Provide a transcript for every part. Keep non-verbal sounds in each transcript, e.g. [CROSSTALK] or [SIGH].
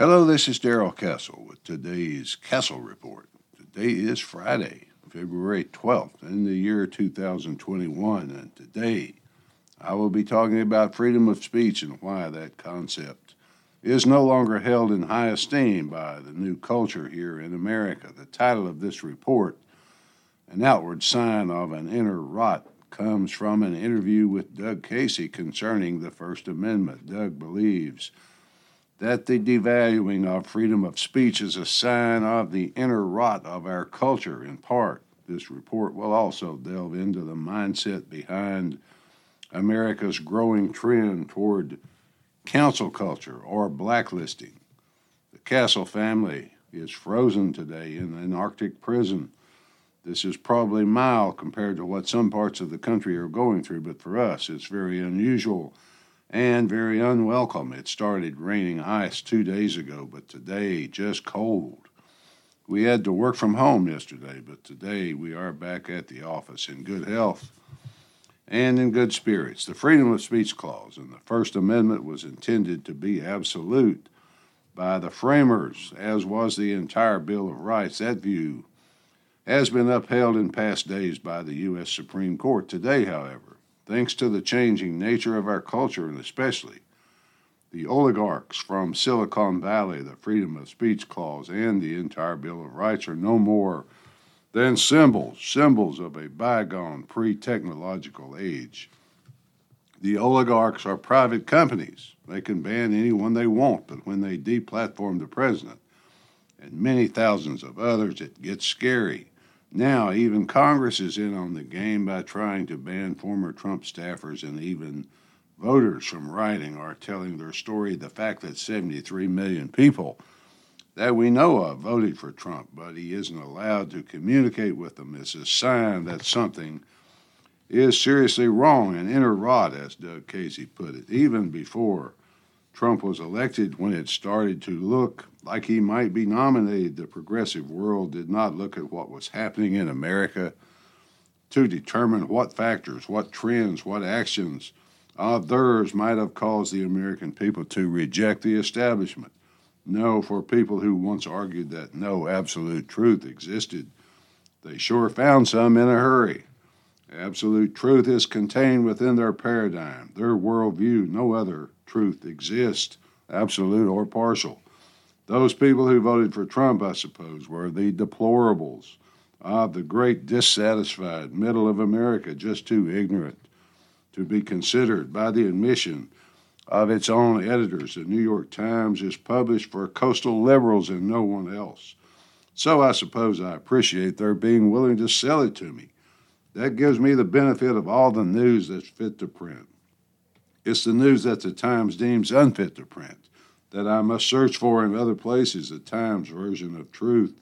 Hello, this is Darrell Castle with today's Castle Report. Today is Friday, February 12th in the year 2021, and today I will be talking about freedom of speech and why that concept is no longer held in high esteem by the new culture here in America. The title of this report, An Outward Sign of an Inner Rot, comes from an interview with Doug Casey concerning the First Amendment. Doug believes that the devaluing of freedom of speech is a sign of the inner rot of our culture, in part. This report will also delve into the mindset behind America's growing trend toward cancel culture or blacklisting. The Castle family is frozen today in an Arctic prison. This is probably mild compared to what some parts of the country are going through, but for us it's very unusual and very unwelcome. It started raining ice two days ago, but today just cold. We had to work from home yesterday, but today we are back at the office in good health and in good spirits. The Freedom of Speech Clause in the First Amendment was intended to be absolute by the framers, as was the entire Bill of Rights. That view has been upheld in past days by the U.S. Supreme Court. Today, however, thanks to the changing nature of our culture and especially the oligarchs from Silicon Valley, the Freedom of Speech Clause, and the entire Bill of Rights are no more than symbols, symbols of a bygone pre technological age. The oligarchs are private companies. They can ban anyone they want, but when they deplatform the president and many thousands of others, it gets scary. Now, even Congress is in on the game by trying to ban former Trump staffers and even voters from writing or telling their story. The fact that 73 million people that we know of voted for Trump, but he isn't allowed to communicate with them is a sign that something is seriously wrong and inner rot, as Doug Casey put it, even before Trump was elected, when it started to look like he might be nominated, the progressive world did not look at what was happening in America to determine what factors, what trends, what actions of theirs might have caused the American people to reject the establishment. No, for people who once argued that no absolute truth existed, they sure found some in a hurry. Absolute truth is contained within their paradigm, their worldview. No other truth exists, absolute or partial. Those people who voted for Trump, I suppose, were the deplorables of the great dissatisfied middle of America, just too ignorant to be considered by the admission of its own editors. The New York Times is published for coastal liberals and no one else. So I suppose I appreciate their being willing to sell it to me. That gives me the benefit of all the news that's fit to print. It's the news that the Times deems unfit to print that I must search for in other places. The Times version of truth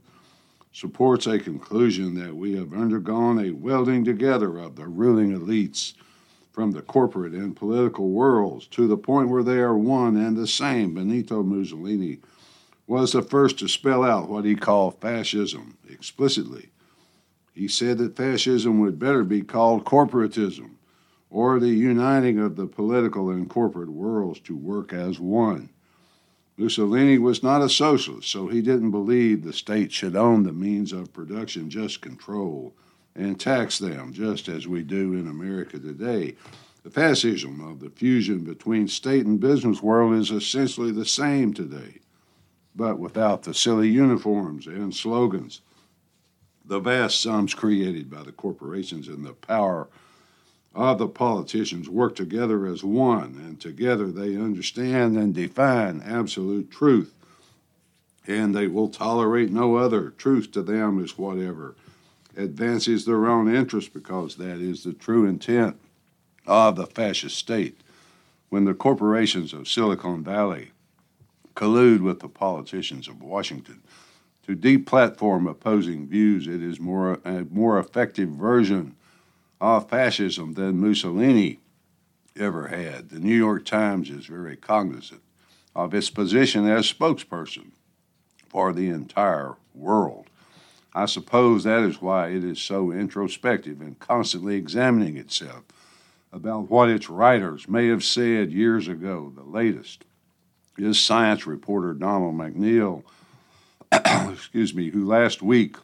supports a conclusion that we have undergone a welding together of the ruling elites from the corporate and political worlds to the point where they are one and the same. Benito Mussolini was the first to spell out what he called fascism explicitly. He said that fascism would better be called corporatism or the uniting of the political and corporate worlds to work as one. Mussolini was not a socialist, so he didn't believe the state should own the means of production, just control and tax them, just as we do in America today. The fascism of the fusion between state and business world is essentially the same today, but without the silly uniforms and slogans, the vast sums created by the corporations and the power of the politicians work together as one, and together they understand and define absolute truth, and they will tolerate no other. Truth to them is whatever advances their own interest, because that is the true intent of the fascist state. When the corporations of Silicon Valley collude with the politicians of Washington to deplatform opposing views, it is more a more effective version of fascism than Mussolini ever had. The New York Times is very cognizant of its position as spokesperson for the entire world. I suppose that is why it is so introspective and constantly examining itself about what its writers may have said years ago. The latest is science reporter Donald McNeil, [CLEARS THROAT] excuse me, who last week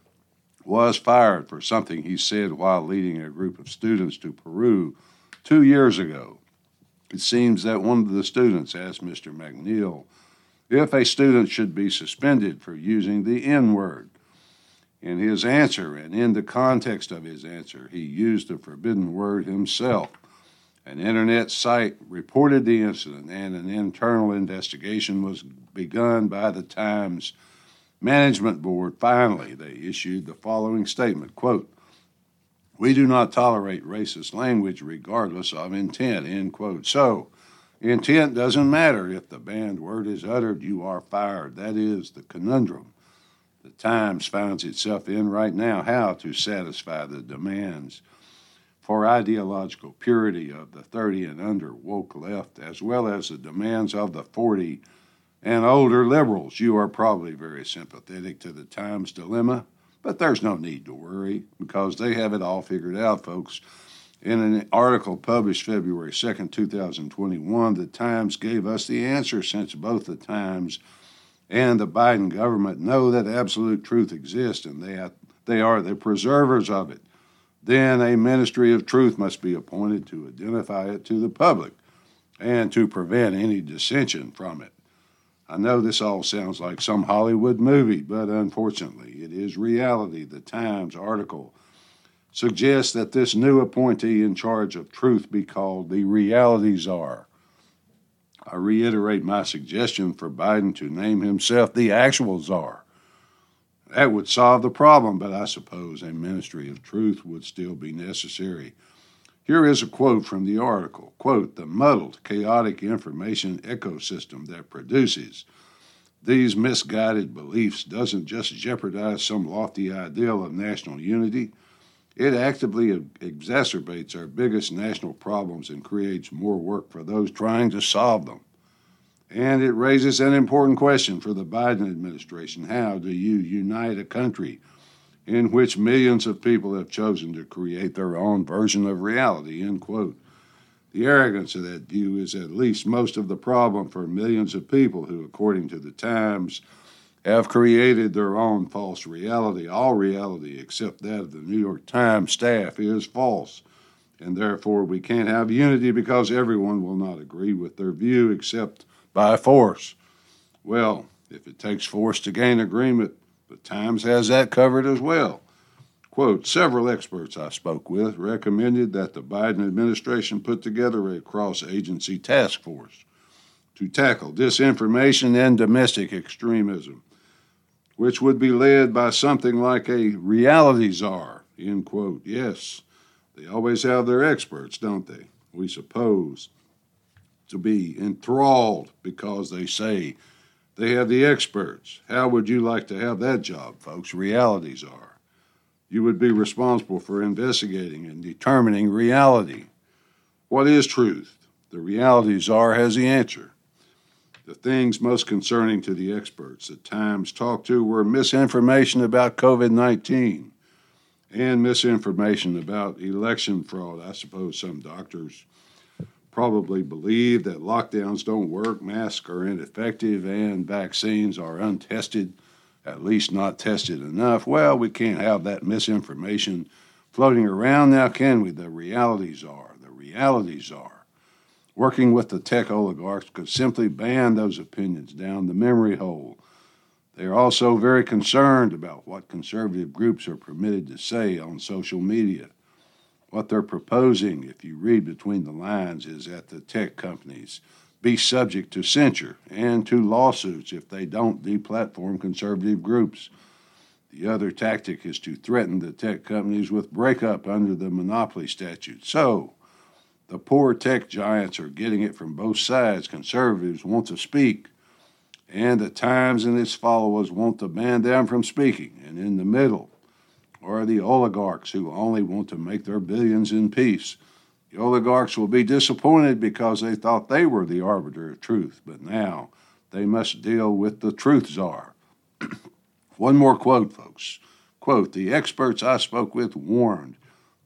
was fired for something he said while leading a group of students to Peru two years ago. It seems that one of the students asked Mr. McNeil if a student should be suspended for using the N word. In his answer and in the context of his answer, he used the forbidden word himself. An internet site reported the incident, and an internal investigation was begun by the Times Management Board. Finally, they issued the following statement quote, We do not tolerate racist language regardless of intent, end quote. So, intent doesn't matter. If the banned word is uttered, you are fired. That is the conundrum the Times finds itself in right now how to satisfy the demands for ideological purity of the 30 and under woke left, as well as the demands of the 40 and older liberals. You are probably very sympathetic to the Times dilemma, but there's no need to worry because they have it all figured out, folks. In an article published February 2nd, 2021, the Times gave us the answer since both the Times and the Biden government know that absolute truth exists and they, they are the preservers of it then a ministry of truth must be appointed to identify it to the public and to prevent any dissension from it. I know this all sounds like some Hollywood movie, but unfortunately, it is reality. The Times article suggests that this new appointee in charge of truth be called the reality czar. I reiterate my suggestion for Biden to name himself the actual czar that would solve the problem, but I suppose a ministry of truth would still be necessary. Here is a quote from the article quote, the muddled, chaotic information ecosystem that produces these misguided beliefs doesn't just jeopardize some lofty ideal of national unity, it actively exacerbates our biggest national problems and creates more work for those trying to solve them. And it raises an important question for the Biden administration. How do you unite a country in which millions of people have chosen to create their own version of reality? End quote. The arrogance of that view is at least most of the problem for millions of people who, according to the Times, have created their own false reality. All reality, except that of the New York Times staff, is false. And therefore, we can't have unity because everyone will not agree with their view except by force. Well, if it takes force to gain agreement, Times has that covered as well. Quote Several experts I spoke with recommended that the Biden administration put together a cross agency task force to tackle disinformation and domestic extremism, which would be led by something like a reality czar. End quote. Yes, they always have their experts, don't they? We suppose to be enthralled because they say they have the experts. How would you like to have that job, folks? Reality czar. You would be responsible for investigating and determining reality. What is truth? The reality czar has the answer. The things most concerning to the experts at times talked to were misinformation about COVID 19 and misinformation about election fraud. I suppose some doctors probably believe that lockdowns don't work, masks are ineffective, and vaccines are untested, at least not tested enough. Well, we can't have that misinformation floating around now, can we? The reality czar. The reality czar. Working with the tech oligarchs could simply ban those opinions down the memory hole. They are also very concerned about what conservative groups are permitted to say on social media. What they're proposing, if you read between the lines, is that the tech companies be subject to censure and to lawsuits if they don't deplatform conservative groups. The other tactic is to threaten the tech companies with breakup under the monopoly statute. So, the poor tech giants are getting it from both sides. Conservatives want to speak, and the Times and its followers want to ban them from speaking. And in the middle, or the oligarchs who only want to make their billions in peace. The oligarchs will be disappointed because they thought they were the arbiter of truth, but now they must deal with the truth czar. [CLEARS THROAT] One more quote, folks. Quote The experts I spoke with warned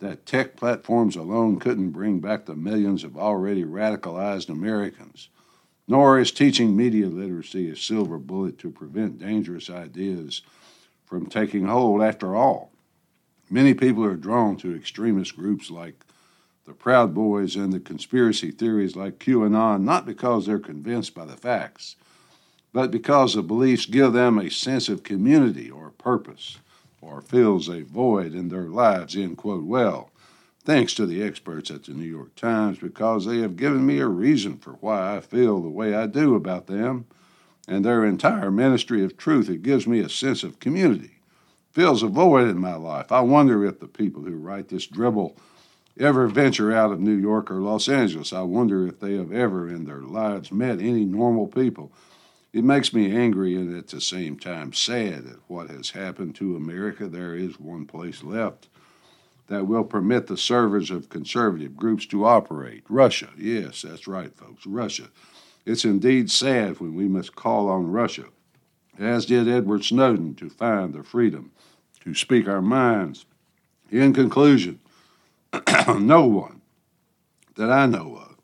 that tech platforms alone couldn't bring back the millions of already radicalized Americans. nor is teaching media literacy a silver bullet to prevent dangerous ideas from taking hold. After all, many people are drawn to extremist groups like the Proud Boys and the conspiracy theories like QAnon not because they're convinced by the facts, but because the beliefs give them a sense of community or purpose or fills a void in their lives, end quote. Well, thanks to the experts at the New York Times because they have given me a reason for why I feel the way I do about them and their entire ministry of truth. It gives me a sense of community, fills a void in my life. I wonder if the people who write this dribble ever venture out of New York or Los Angeles. I wonder if they have ever in their lives met any normal people. It makes me angry and at the same time sad at what has happened to America. There is one place left that will permit the servers of conservative groups to operate. Russia. Yes, that's right, folks. Russia. It's indeed sad when we must call on Russia, as did Edward Snowden, to find the freedom to speak our minds. In conclusion, [CLEARS THROAT] no one that I know of,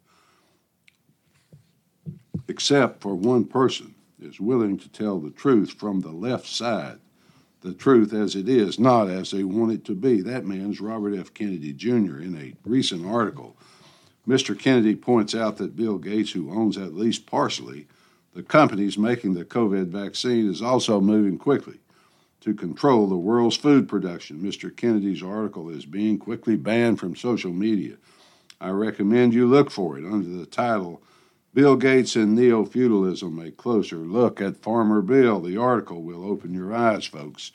except for one person, is willing to tell the truth from the left side, the truth as it is, not as they want it to be. That man's Robert F. Kennedy Jr. in a recent article. Mr. Kennedy points out that Bill Gates, who owns at least partially the companies making the COVID vaccine, is also moving quickly to control the world's food production. Mr. Kennedy's article is being quickly banned from social media. I recommend you look for it under the title Bill Gates and Neo Feudalism A Closer Look at Farmer Bill. The article will open your eyes, folks,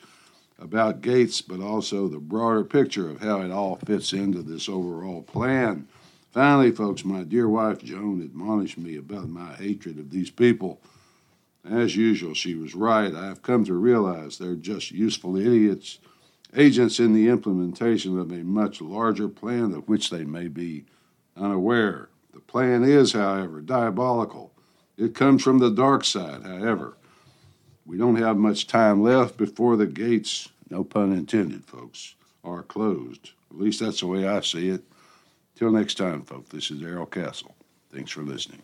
about Gates, but also the broader picture of how it all fits into this overall plan. Finally, folks, my dear wife Joan admonished me about my hatred of these people as usual, she was right. I have come to realize they're just useful idiots, agents in the implementation of a much larger plan of which they may be unaware. The plan is, however, diabolical. It comes from the dark side, however. We don't have much time left before the gates, no pun intended, folks, are closed. At least that's the way I see it. Till next time, folks, this is Darrell Castle. Thanks for listening.